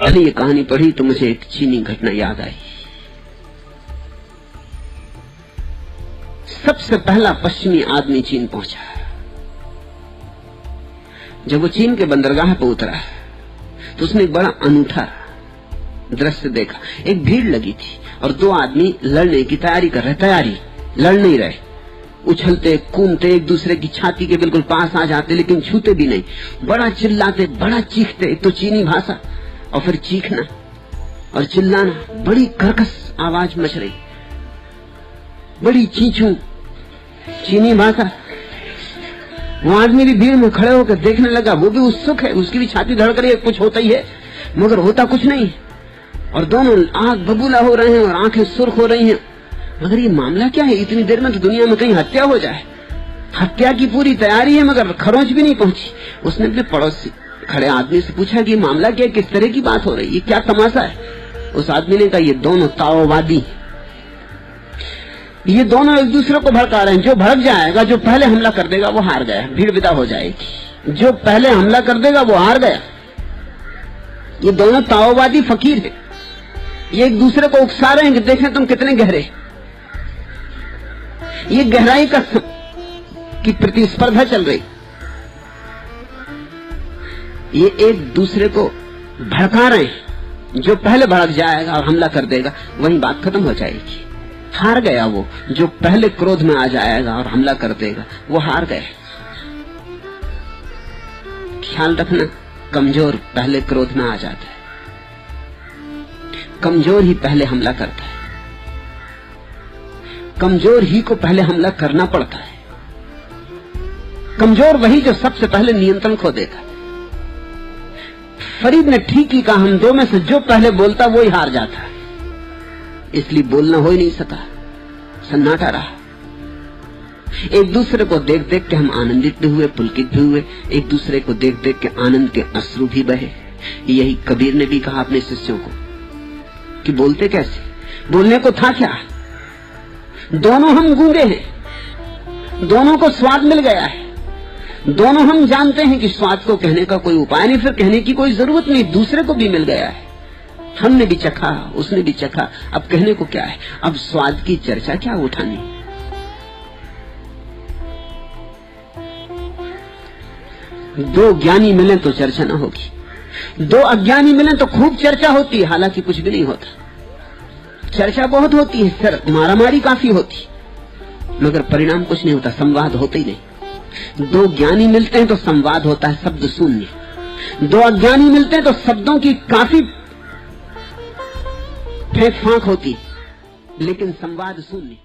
अरे ये कहानी पढ़ी तो मुझे एक चीनी घटना याद आई। सबसे पहला पश्चिमी आदमी चीन पहुँचा। जब वो चीन के बंदरगाह पर उतरा तो उसने एक बड़ा अनूठा दृश्य देखा। एक भीड़ लगी थी और दो आदमी लड़ने की तैयारी कर रहे, तैयारी, लड़ नहीं रहे। उछलते, कूदते, एक दूसरे की छाती के बिल्कुल पास आ जाते, लेकिन छूते भी नहीं। बड़ा चिल्लाते, बड़ा चीखते, एक तो चीनी भाषा। और फिर चीखना और चिल्लाना। बड़ी कर्कश आवाज़ मच रही। बड़ी चीचू, चीनी भाषा। वो आदमी भी भीड़ में खड़े होकर देखने लगा। वो भी उत्सुक है। उसकी भी छाती धड़क रही है, कुछ होता ही है। मगर होता कुछ नहीं। और दोनों आँख बबूला हो रहे हैं और आँखें सुर्ख हो रही हैं। मगर ये मामला क्या है? इतनी देर में तो दुनिया में कहीं हत्या हो जाए। हत्या की पूरी तैयारी है, मगर खरोच भी नहीं पहुँची। उसने अपने पड़ोसी खड़े आदमी से पूछा कि मामला क्या किस तरह की बात हो रही है? क्या तमाशा है? उस आदमी ने कहा, ये दोनों ताओवादी ये दोनों एक दूसरे को भड़का रहे हैं। जो भड़क जाएगा, जो पहले हमला कर देगा, वो हार गया। भीड़ विदा हो जाएगी। जो पहले हमला कर देगा, वो हार गया। ये दोनों ताओवादी फकीर है। ये एक दूसरे को उकसा रहे हैं कि देखें तुम कितने गहरे ये गहराई का की प्रतिस्पर्धा चल रही ये एक दूसरे को भड़का रहे हैं। जो पहले भड़क जाएगा और हमला कर देगा, वही बात खत्म हो जाएगी। हार गया वो, जो पहले क्रोध में आ जाएगा और हमला कर देगा, वो हार गए। ख्याल रखना, कमज़ोर पहले क्रोध में आ जाता है। कमज़ोर ही पहले हमला करता है। कमज़ोर ही को पहले हमला करना पड़ता है। कमज़ोर वही जो सबसे पहले नियंत्रण खो देगा। फरीद ने ठीक ही कहा, हम दो में से जो पहले बोलता वो ही हार जाता। इसलिए बोलना हो ही नहीं सका। सन्नाटा रहा। एक दूसरे को देख देख के हम आनंदित भी हुए, पुलकित भी हुए। एक दूसरे को देख देख के आनंद के अश्रु भी बहे। यही कबीर ने भी कहा अपने शिष्यों को, कि बोलते कैसे? बोलने को था क्या? दोनों हम गूँगे हैं। दोनों को स्वाद मिल गया है। दोनों हम जानते हैं कि स्वाद को कहने का कोई उपाय नहीं, फिर कहने की कोई ज़रूरत नहीं, दूसरे को भी मिल गया है। हमने भी चखा, उसने भी चखा, अब कहने को क्या है? अब स्वाद की चर्चा क्या उठानी? दो ज्ञानी मिले तो चर्चा ना होगी। दो अज्ञानी मिले तो खूब चर्चा होती है, हालाँकि कुछ भी नहीं होता। चर्चा बहुत होती है सर मारामारी काफ़ी होती। मगर परिणाम कुछ नहीं होता, संवाद होते ही नहीं। दो ज्ञानी मिलते हैं तो संवाद होता है, शब्द शून्य। दो अज्ञानी मिलते हैं तो शब्दों की काफ़ी फेंक फांक होती लेकिन संवाद शून्य।